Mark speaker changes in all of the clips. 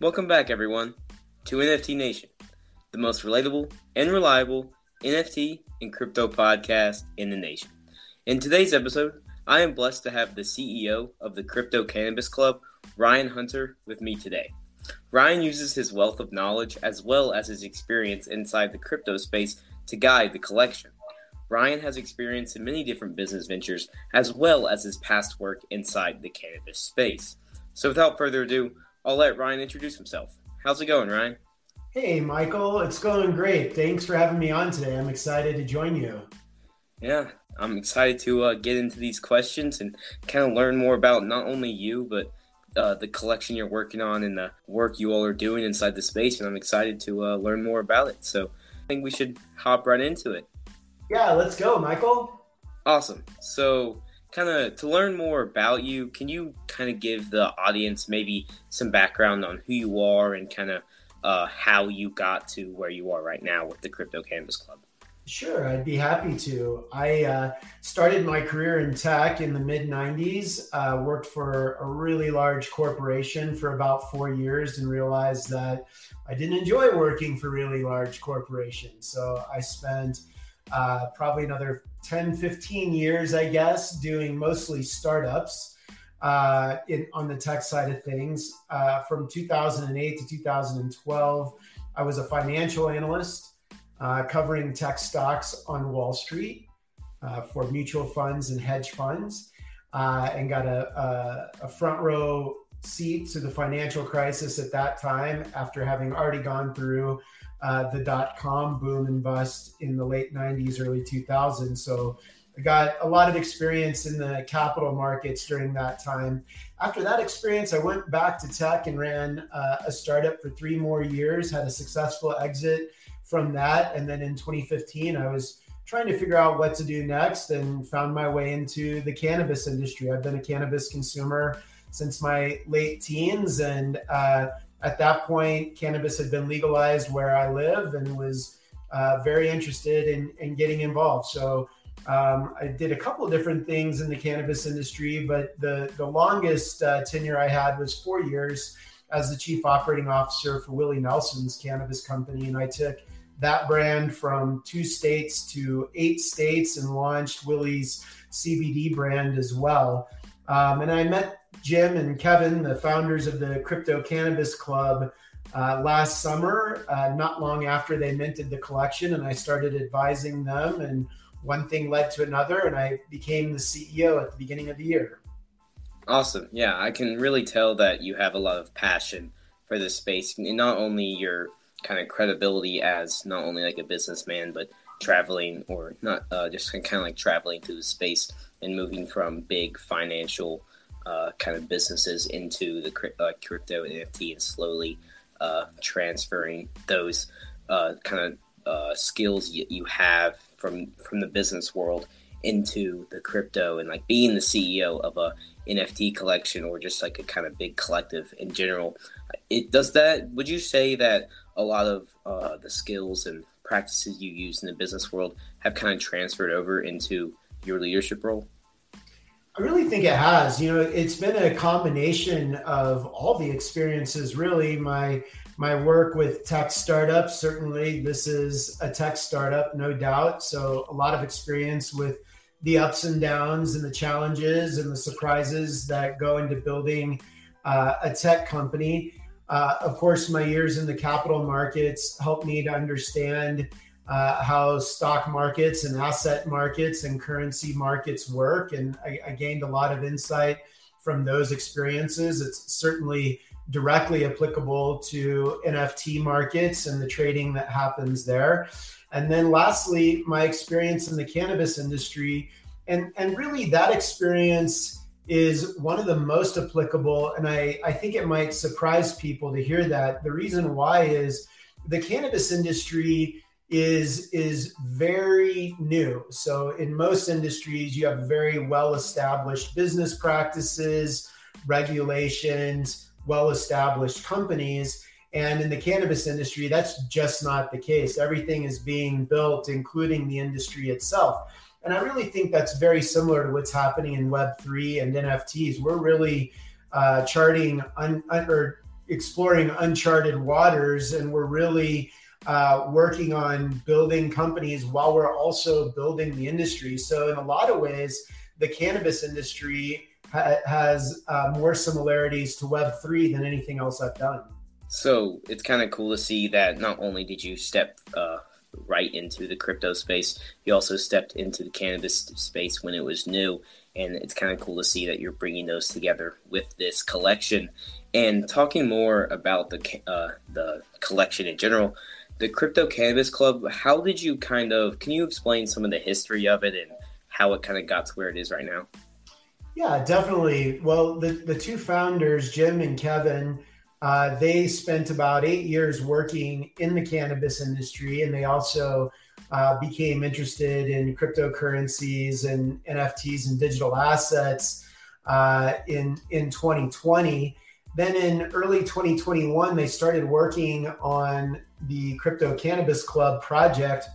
Speaker 1: Welcome back, everyone, to NFT Nation, the most relatable and reliable NFT and crypto podcast in the nation. In today's episode, I am blessed to have the CEO of the Crypto Cannabis Club, Ryan Hunter, with me today. Ryan uses his wealth of knowledge as well as his experience inside the crypto space to guide the collection. Ryan has experience in many different business ventures as well as his past work inside the cannabis space. So, without further ado, I'll let Ryan introduce himself. How's it going, Ryan?
Speaker 2: Hey, Michael. It's going great. Thanks for having me on today. I'm excited to join you.
Speaker 1: Yeah, I'm excited to uh, get into these questions and kind of learn more about not only you, but uh, the collection you're working on and the work you all are doing inside the space. And I'm excited to uh, learn more about it. So I think we should hop right into it.
Speaker 2: Yeah, let's go, Michael.
Speaker 1: Awesome. So, kind of to learn more about you, can you kind of give the audience maybe some background on who you are and kind of uh, how you got to where you are right now with the Crypto Cannabis Club?
Speaker 2: Sure, I'd be happy to. I uh, started my career in tech in the mid 90s, uh, worked for a really large corporation for about four years, and realized that I didn't enjoy working for really large corporations. So I spent uh, probably another 10, 15 years, I guess, doing mostly startups uh, in, on the tech side of things. Uh, from 2008 to 2012, I was a financial analyst uh, covering tech stocks on Wall Street uh, for mutual funds and hedge funds, uh, and got a, a, a front row seat to the financial crisis at that time after having already gone through uh, the dot com boom and bust in the late 90s, early 2000s. So I got a lot of experience in the capital markets during that time. After that experience, I went back to tech and ran uh, a startup for three more years, had a successful exit from that. And then in 2015, I was trying to figure out what to do next and found my way into the cannabis industry. I've been a cannabis consumer since my late teens and uh, at that point, cannabis had been legalized where I live and was uh, very interested in, in getting involved. So um, I did a couple of different things in the cannabis industry, but the, the longest uh, tenure I had was four years as the chief operating officer for Willie Nelson's cannabis company. And I took that brand from two states to eight states and launched Willie's CBD brand as well. Um, and I met Jim and Kevin, the founders of the Crypto Cannabis Club, uh, last summer, uh, not long after they minted the collection, and I started advising them. And one thing led to another, and I became the CEO at the beginning of the year.
Speaker 1: Awesome. Yeah, I can really tell that you have a lot of passion for this space. Not only your kind of credibility as not only like a businessman, but traveling or not uh, just kind of like traveling through the space and moving from big financial uh, kind of businesses into the uh, crypto NFT and slowly uh, transferring those uh, kind of uh, skills you, you have from from the business world into the crypto and like being the CEO of a NFT collection or just like a kind of big collective in general. It does that. Would you say that a lot of uh, the skills and practices you use in the business world have kind of transferred over into your leadership role?
Speaker 2: I really think it has. You know, it's been a combination of all the experiences. Really, my my work with tech startups. Certainly, this is a tech startup, no doubt. So, a lot of experience with the ups and downs and the challenges and the surprises that go into building uh, a tech company. Uh, of course, my years in the capital markets helped me to understand uh, how stock markets and asset markets and currency markets work. And I, I, gained a lot of insight from those experiences. It's certainly directly applicable to NFT markets and the trading that happens there. And then lastly, my experience in the cannabis industry and and really that experience is one of the most applicable and I, I think it might surprise people to hear that. The reason why is the cannabis industry is is very new. So in most industries you have very well established business practices regulations well established companies and in the cannabis industry that's just not the case. Everything is being built including the industry itself and I really think that's very similar to what's happening in Web3 and NFTs. We're really uh, charting un, un, or exploring uncharted waters, and we're really uh, working on building companies while we're also building the industry. So, in a lot of ways, the cannabis industry ha- has uh, more similarities to Web3 than anything else I've done.
Speaker 1: So, it's kind of cool to see that not only did you step uh, right into the crypto space. He also stepped into the cannabis space when it was new, and it's kind of cool to see that you're bringing those together with this collection. And talking more about the uh, the collection in general, the Crypto Cannabis Club. How did you kind of? Can you explain some of the history of it and how it kind of got to where it is right now?
Speaker 2: Yeah, definitely. Well, the the two founders, Jim and Kevin uh, they spent about eight years working in the cannabis industry, and they also uh, became interested in cryptocurrencies and NFTs and digital assets uh, in in 2020. Then in early 2021, they started working on the Crypto Cannabis Club project.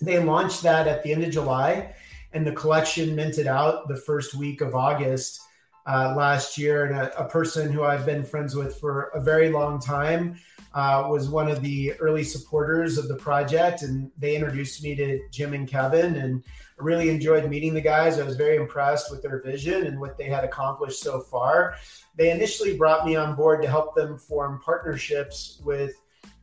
Speaker 2: They launched that at the end of July, and the collection minted out the first week of August uh, last year, and a, a, person who I've been friends with for a very long time uh, was one of the early supporters of the project, and they introduced me to Jim and Kevin, and I really enjoyed meeting the guys. I was very impressed with their vision and what they had accomplished so far. They initially brought me on board to help them form partnerships with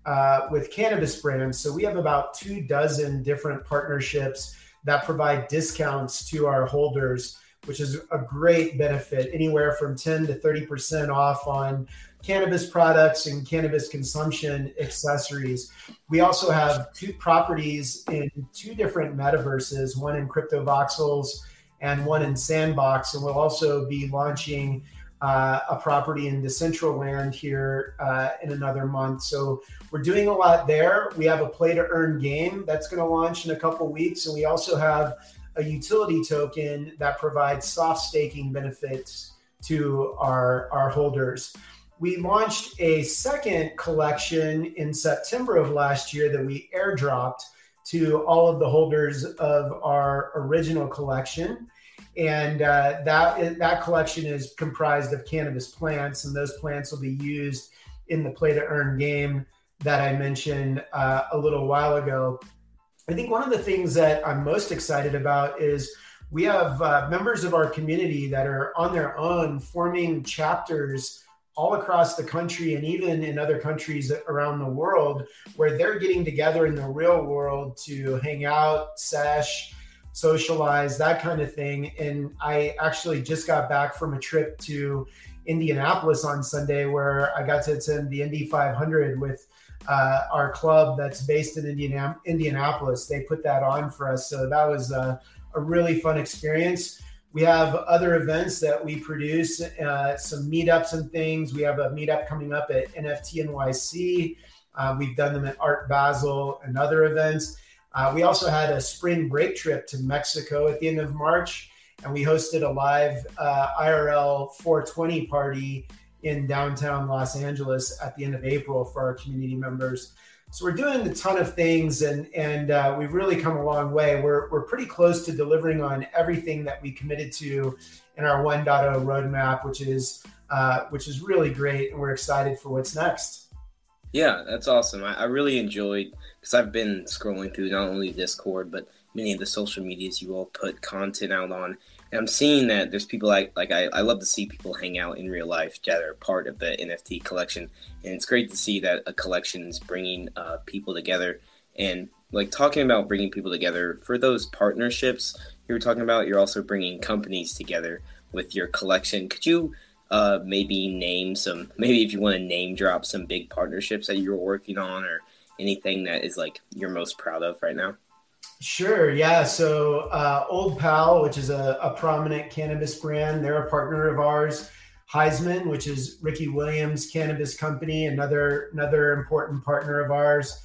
Speaker 2: uh, with cannabis brands. So we have about two dozen different partnerships that provide discounts to our holders which is a great benefit, anywhere from 10 to 30% off on cannabis products and cannabis consumption accessories. We also have two properties in two different metaverses, one in Crypto Voxels and one in Sandbox. And we'll also be launching uh, a property in Decentraland here uh, in another month. So we're doing a lot there. We have a play to earn game that's going to launch in a couple weeks. And we also have a utility token that provides soft staking benefits to our, our holders. We launched a second collection in September of last year that we airdropped to all of the holders of our original collection. And uh, that, that collection is comprised of cannabis plants, and those plants will be used in the play to earn game that I mentioned uh, a little while ago. I think one of the things that I'm most excited about is we have uh, members of our community that are on their own forming chapters all across the country and even in other countries around the world where they're getting together in the real world to hang out, sesh, socialize, that kind of thing. And I actually just got back from a trip to Indianapolis on Sunday where I got to attend the Indy 500 with uh, our club that's based in Indiana, Indianapolis. They put that on for us. So that was a, a really fun experience. We have other events that we produce, uh, some meetups and things. We have a meetup coming up at NFT NYC. Uh, we've done them at Art Basel and other events. Uh, we also had a spring break trip to Mexico at the end of March, and we hosted a live uh, IRL 420 party in downtown Los Angeles at the end of April for our community members. So we're doing a ton of things, and and uh, we've really come a long way. We're we're pretty close to delivering on everything that we committed to in our 1.0 roadmap, which is uh, which is really great, and we're excited for what's next.
Speaker 1: Yeah, that's awesome. I, I really enjoyed because I've been scrolling through not only Discord but many of the social medias you all put content out on, and I'm seeing that there's people like like I, I love to see people hang out in real life that are part of the NFT collection, and it's great to see that a collection is bringing uh, people together and like talking about bringing people together for those partnerships you were talking about. You're also bringing companies together with your collection. Could you uh, maybe name some maybe if you want to name drop some big partnerships that you're working on or anything that is like you're most proud of right now?
Speaker 2: Sure. Yeah. So uh, Old Pal, which is a, a, prominent cannabis brand, they're a partner of ours. Highsman, which is Ricky Williams' cannabis company, another another important partner of ours.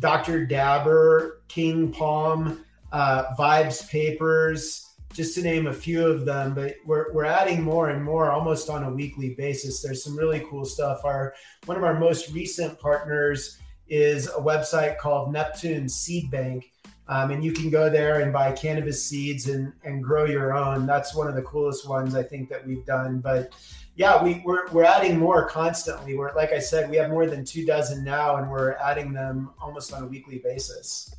Speaker 2: Dr. Dabber, King Palm, uh, Vibes Papers, just to name a few of them. But we're, we're adding more and more almost on a weekly basis. There's some really cool stuff. Our one of our most recent partners is a website called Neptune Seed Bank. Um, and you can go there and buy cannabis seeds and, and grow your own. That's one of the coolest ones I think that we've done. But yeah, we, we're, we're adding more constantly. We're like I said, we have more than two dozen now, and we're adding them almost on a weekly basis.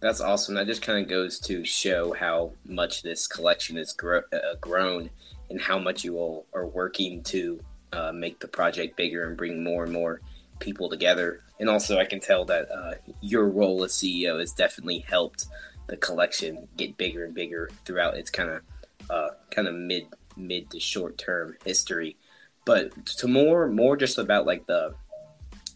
Speaker 1: That's awesome. That just kind of goes to show how much this collection has gro- uh, grown and how much you all are working to uh, make the project bigger and bring more and more people together. And also, I can tell that uh, your role as CEO has definitely helped the collection get bigger and bigger throughout its kind of uh, kind of mid mid to short term history. But to more more just about like the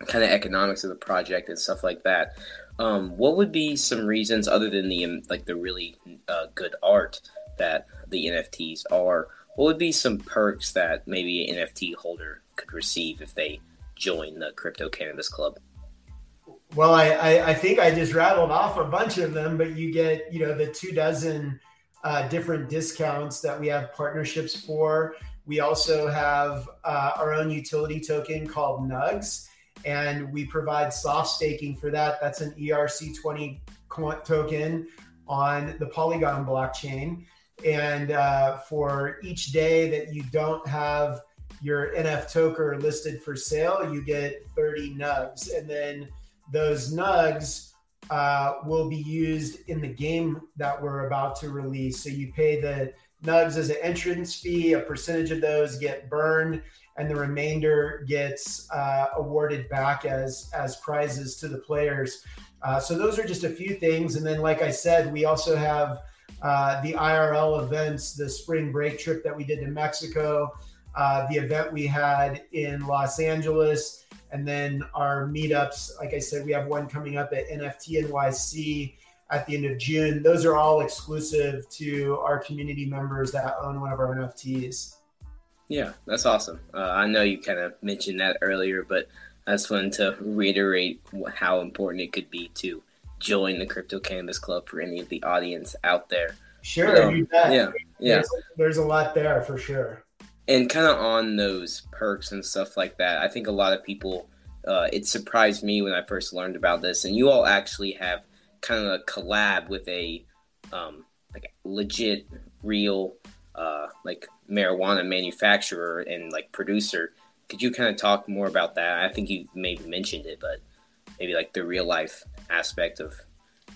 Speaker 1: kind of economics of the project and stuff like that. Um, what would be some reasons other than the um, like the really uh, good art that the NFTs are? What would be some perks that maybe an NFT holder could receive if they join the Crypto Cannabis Club?
Speaker 2: Well, I, I, I think I just rattled off a bunch of them, but you get you know the two dozen uh, different discounts that we have partnerships for. We also have uh, our own utility token called Nugs and we provide soft staking for that. That's an ERC20 token on the Polygon blockchain. And uh, for each day that you don't have your NF token listed for sale, you get 30 nugs. And then those nugs uh, will be used in the game that we're about to release. So you pay the nugs as an entrance fee, a percentage of those get burned and the remainder gets uh, awarded back as as prizes to the players. Uh, so those are just a few things, and then like I said, we also have uh, the IRL events, the spring break trip that we did to Mexico, uh, the event we had in Los Angeles, and then our meetups. Like I said, we have one coming up at NFT NYC at the end of June. Those are all exclusive to our community members that own one of our NFTs.
Speaker 1: Yeah, that's awesome. Uh, I know you kind of mentioned that earlier, but that's fun to reiterate how important it could be to join the Crypto Cannabis Club for any of the audience out there.
Speaker 2: Sure, um, yeah, yeah. There's, there's a lot there for sure.
Speaker 1: And kind of on those perks and stuff like that, I think a lot of people. Uh, it surprised me when I first learned about this, and you all actually have kind of a collab with a um, like legit, real, uh, like marijuana manufacturer and like producer. Could you kind of talk more about that? I think you maybe mentioned it, but maybe like the real life aspect of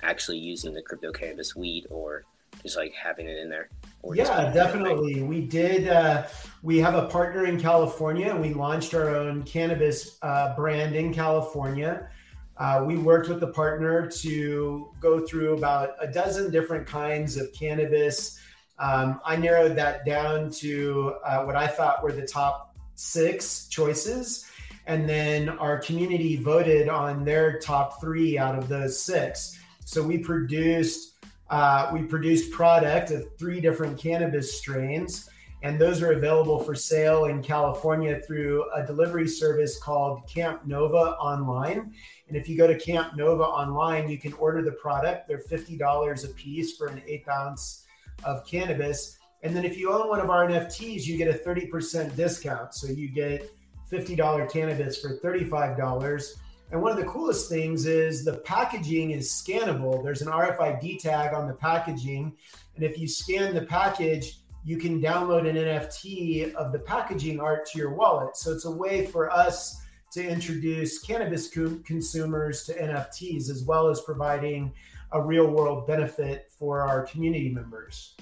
Speaker 1: actually using the crypto cannabis weed or just like having it in there.
Speaker 2: Yeah, definitely. We did. Uh, we have a partner in California, and we launched our own cannabis uh, brand in California. Uh, we worked with the partner to go through about a dozen different kinds of cannabis um, I narrowed that down to uh, what I thought were the top six choices. And then our community voted on their top three out of those six. So we produced uh, we produced product of three different cannabis strains, and those are available for sale in California through a delivery service called Camp Nova Online. And if you go to Camp Nova Online, you can order the product. They're fifty dollars a piece for an eighth ounce of cannabis. And then if you own one of our NFTs, you get a 30% discount. So you get $50 cannabis for $35. And one of the coolest things is the packaging is scannable. There's an RFID tag on the packaging. And if you scan the package, you can download an NFT of the packaging art to your wallet. So it's a way for us to introduce cannabis co- consumers to NFTs as well as providing a real world benefit for our community members.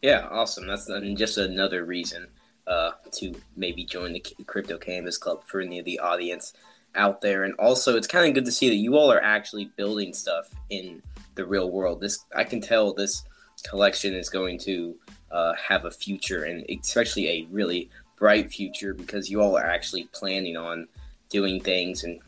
Speaker 1: Yeah, awesome. That's just another reason uh, to maybe join the Crypto Cannabis Club for any of the audience out there. And also, it's kind of good to see that you all are actually building stuff in the real world. This I can tell this collection is going to uh, have a future, and especially a really bright future because you all are actually planning on doing things and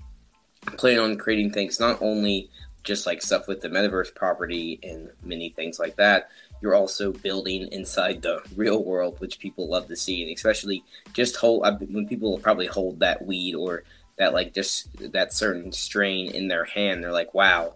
Speaker 1: planning on creating things not only just like stuff with the metaverse property and many things like that, you're also building inside the real world, which people love to see, and especially just hold when people probably hold that weed or that like just that certain strain in their hand, they're like, wow,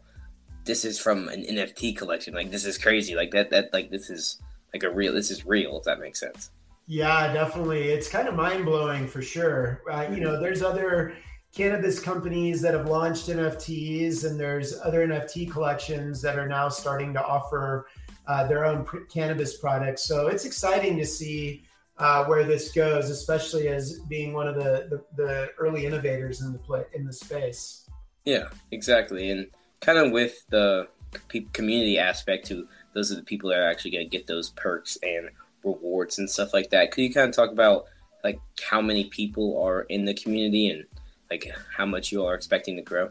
Speaker 1: this is from an NFT collection. Like this is crazy. Like that that like this is like a real. This is real. If that makes sense.
Speaker 2: Yeah, definitely. It's kind of mind blowing for sure. Uh, you know, there's other cannabis companies that have launched NFTs, and there's other NFT collections that are now starting to offer uh, their own pr- cannabis products. So it's exciting to see uh, where this goes, especially as being one of the, the, the early innovators in the play in the space.
Speaker 1: Yeah, exactly, and kind of with the community aspect too. Those are the people that are actually going to get those perks and rewards and stuff like that. Could you kind of talk about like how many people are in the community and like how much you are expecting to grow?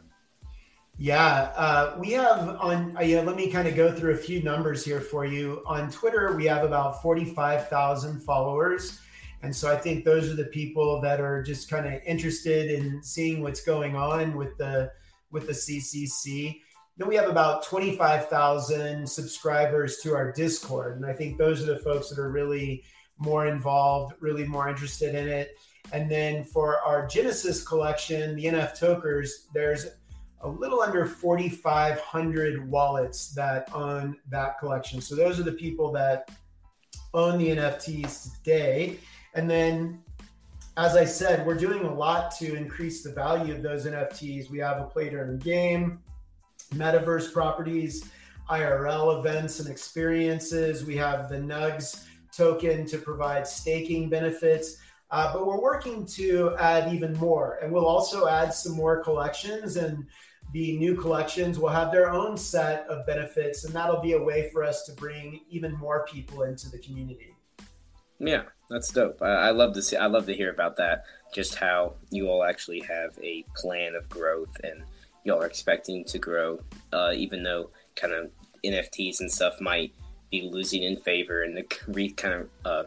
Speaker 2: Yeah, uh, we have on. Uh, yeah, let me kind of go through a few numbers here for you. On Twitter, we have about forty-five thousand followers, and so I think those are the people that are just kind of interested in seeing what's going on with the with the CCC. Then we have about twenty-five thousand subscribers to our Discord, and I think those are the folks that are really more involved, really more interested in it. And then for our Genesis collection, the NF Tokers, there's a little under 4,500 wallets that own that collection. So those are the people that own the NFTs today. And then, as I said, we're doing a lot to increase the value of those NFTs. We have a play to earn game, metaverse properties, IRL events and experiences. We have the Nugs token to provide staking benefits. Uh, but we're working to add even more, and we'll also add some more collections. And the new collections will have their own set of benefits, and that'll be a way for us to bring even more people into the community.
Speaker 1: Yeah, that's dope. I, I love to see. I love to hear about that. Just how you all actually have a plan of growth, and y'all are expecting to grow, uh, even though kind of NFTs and stuff might be losing in favor in the re- kind of uh,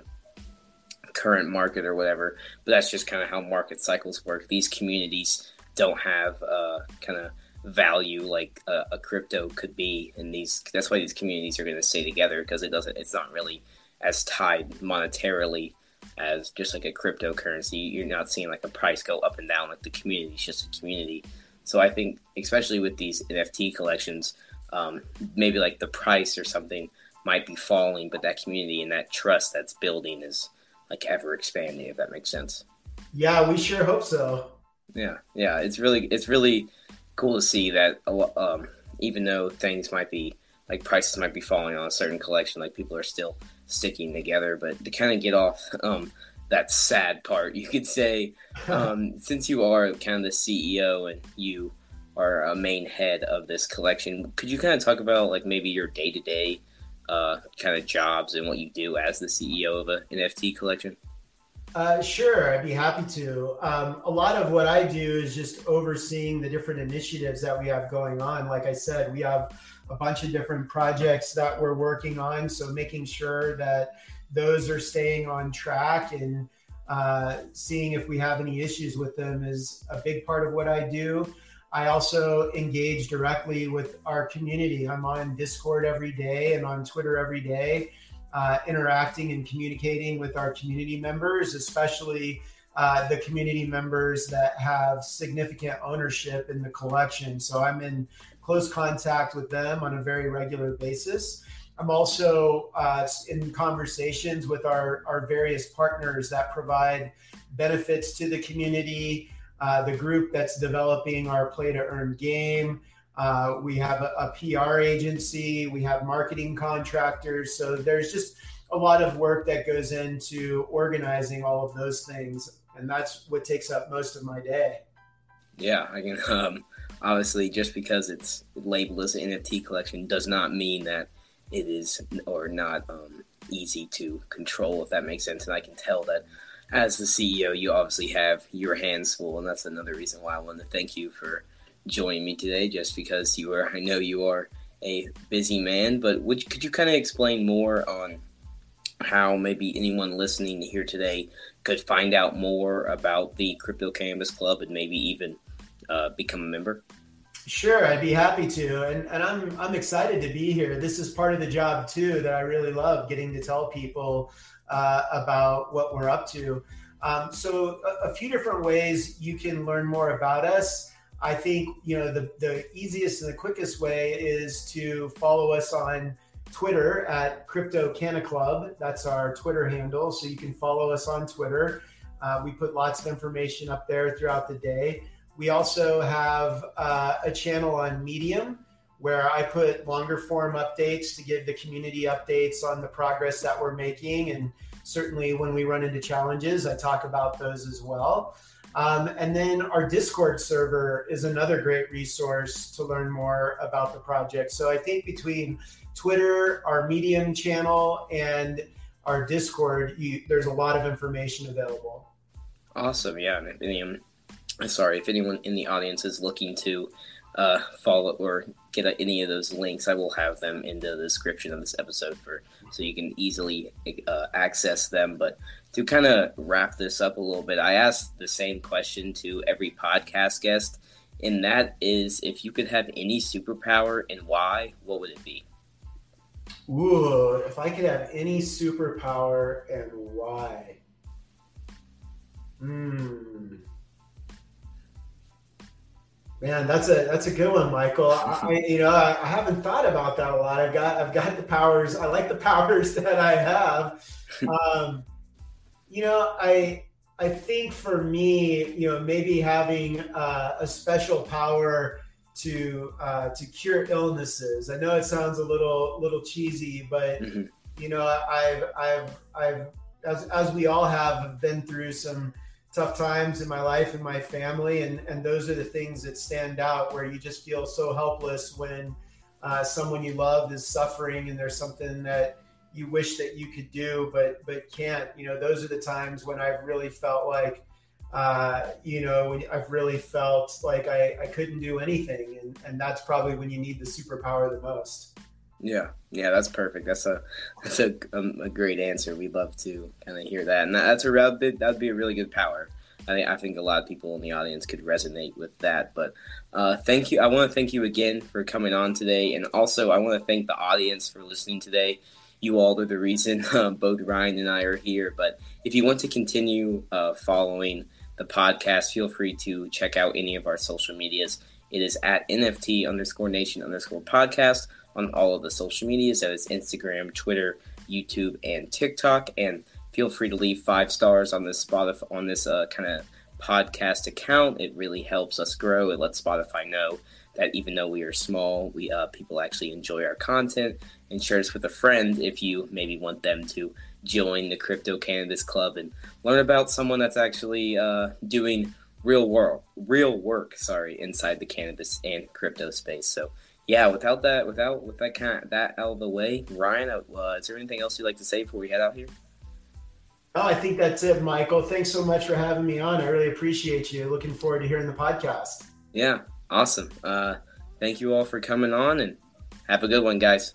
Speaker 1: current market or whatever. But that's just kind of how market cycles work. These communities don't have uh, kind of value like a, a, crypto could be and these that's why these communities are going to stay together because it doesn't it's not really as tied monetarily as just like a cryptocurrency. You're not seeing like a price go up and down like the community is just a community. So i think especially with these nft collections um, maybe like the price or something might be falling but that community and that trust that's building is like ever expanding if that makes sense.
Speaker 2: Yeah we sure hope so.
Speaker 1: Yeah yeah it's really it's really cool to see that um, even though things might be like prices might be falling on a certain collection like people are still sticking together but to kind of get off um, that sad part you could say um, since you are kind of the ceo and you are a main head of this collection could you kind of talk about like maybe your day-to-day uh, kind of jobs and what you do as the CEO of an NFT collection?
Speaker 2: Uh, sure, I'd be happy to. Um, a lot of what I do is just overseeing the different initiatives that we have going on. Like I said, we have a bunch of different projects that we're working on. So making sure that those are staying on track and uh, seeing if we have any issues with them is a big part of what I do. I also engage directly with our community. I'm on Discord every day and on Twitter every day, uh, interacting and communicating with our community members, especially uh, the community members that have significant ownership in the collection. So I'm in close contact with them on a very regular basis. I'm also uh, in conversations with our, our various partners that provide benefits to the community uh, the group that's developing our play to earn game. Uh, we have a, a, PR agency, we have marketing contractors. So there's just a lot of work that goes into organizing all of those things. And that's what takes up most of my day.
Speaker 1: Yeah, I can. Um, obviously, just because it's labeled as an NFT collection does not mean that it is or not um, easy to control, if that makes sense. And I can tell that as the CEO, you obviously have your hands full, and that's another reason why I wanted to thank you for joining me today. Just because you are, I know you are a busy man, but could you kind of explain more on how maybe anyone listening here today could find out more about the Crypto Cannabis Club and maybe even uh, become a member?
Speaker 2: Sure, I'd be happy to, and and I'm I'm excited to be here. This is part of the job too that I really love, getting to tell people uh, about what we're up to. Um, so a, a, few different ways you can learn more about us. I think you know the the easiest and the quickest way is to follow us on Twitter at Crypto Canna Club. That's our Twitter handle, so you can follow us on Twitter. Uh, we put lots of information up there throughout the day. We also have uh, a channel on Medium where I put longer form updates to give the community updates on the progress that we're making. And certainly when we run into challenges, I talk about those as well. Um, and then our Discord server is another great resource to learn more about the project. So I think between Twitter, our Medium channel, and our Discord, you, there's a lot of information available.
Speaker 1: Awesome. Yeah. Medium sorry if anyone in the audience is looking to uh, follow or get any of those links i will have them in the description of this episode for so you can easily uh, access them but to kind of wrap this up a little bit i asked the same question to every podcast guest and that is if you could have any superpower and why what would it be
Speaker 2: Ooh, if I could have any superpower and why? Hmm. Man, that's a that's a good one, Michael. I, you know, I, I, haven't thought about that a lot. I've got I've got the powers. I like the powers that I have. Um, you know, I I think for me, you know, maybe having uh, a special power to uh, to cure illnesses. I know it sounds a little little cheesy, but mm-hmm. you know, I've I've I've as as we all have been through some tough times in my life and my family and and those are the things that stand out where you just feel so helpless when uh, someone you love is suffering and there's something that you wish that you could do but but can't you know those are the times when i've really felt like uh, you know when i've really felt like I, I couldn't do anything and and that's probably when you need the superpower the most
Speaker 1: yeah, yeah, that's perfect. That's a that's a, um, a great answer. We'd love to kind of hear that, and that's a big, that'd be a really good power. I think I think a lot of people in the audience could resonate with that. But uh, thank you. I want to thank you again for coming on today, and also I want to thank the audience for listening today. You all are the reason uh, both Ryan and I are here. But if you want to continue uh, following the podcast, feel free to check out any of our social medias. It is at NFT underscore nation underscore podcast on all of the social medias. That is Instagram, Twitter, YouTube, and TikTok. And feel free to leave five stars on this Spotify on this uh, kind of podcast account. It really helps us grow. It lets Spotify know that even though we are small, we uh, people actually enjoy our content. And share this with a friend if you maybe want them to join the Crypto Cannabis Club and learn about someone that's actually uh, doing real world, real work. Sorry, inside the cannabis and crypto space. So yeah, without that, without with that kind of, that out of the way, Ryan, uh, is there anything else you'd like to say before we head out here?
Speaker 2: Oh, I think that's it, Michael. Thanks so much for having me on. I really appreciate you. Looking forward to hearing the podcast.
Speaker 1: Yeah, awesome. Uh, thank you all for coming on, and have a good one, guys.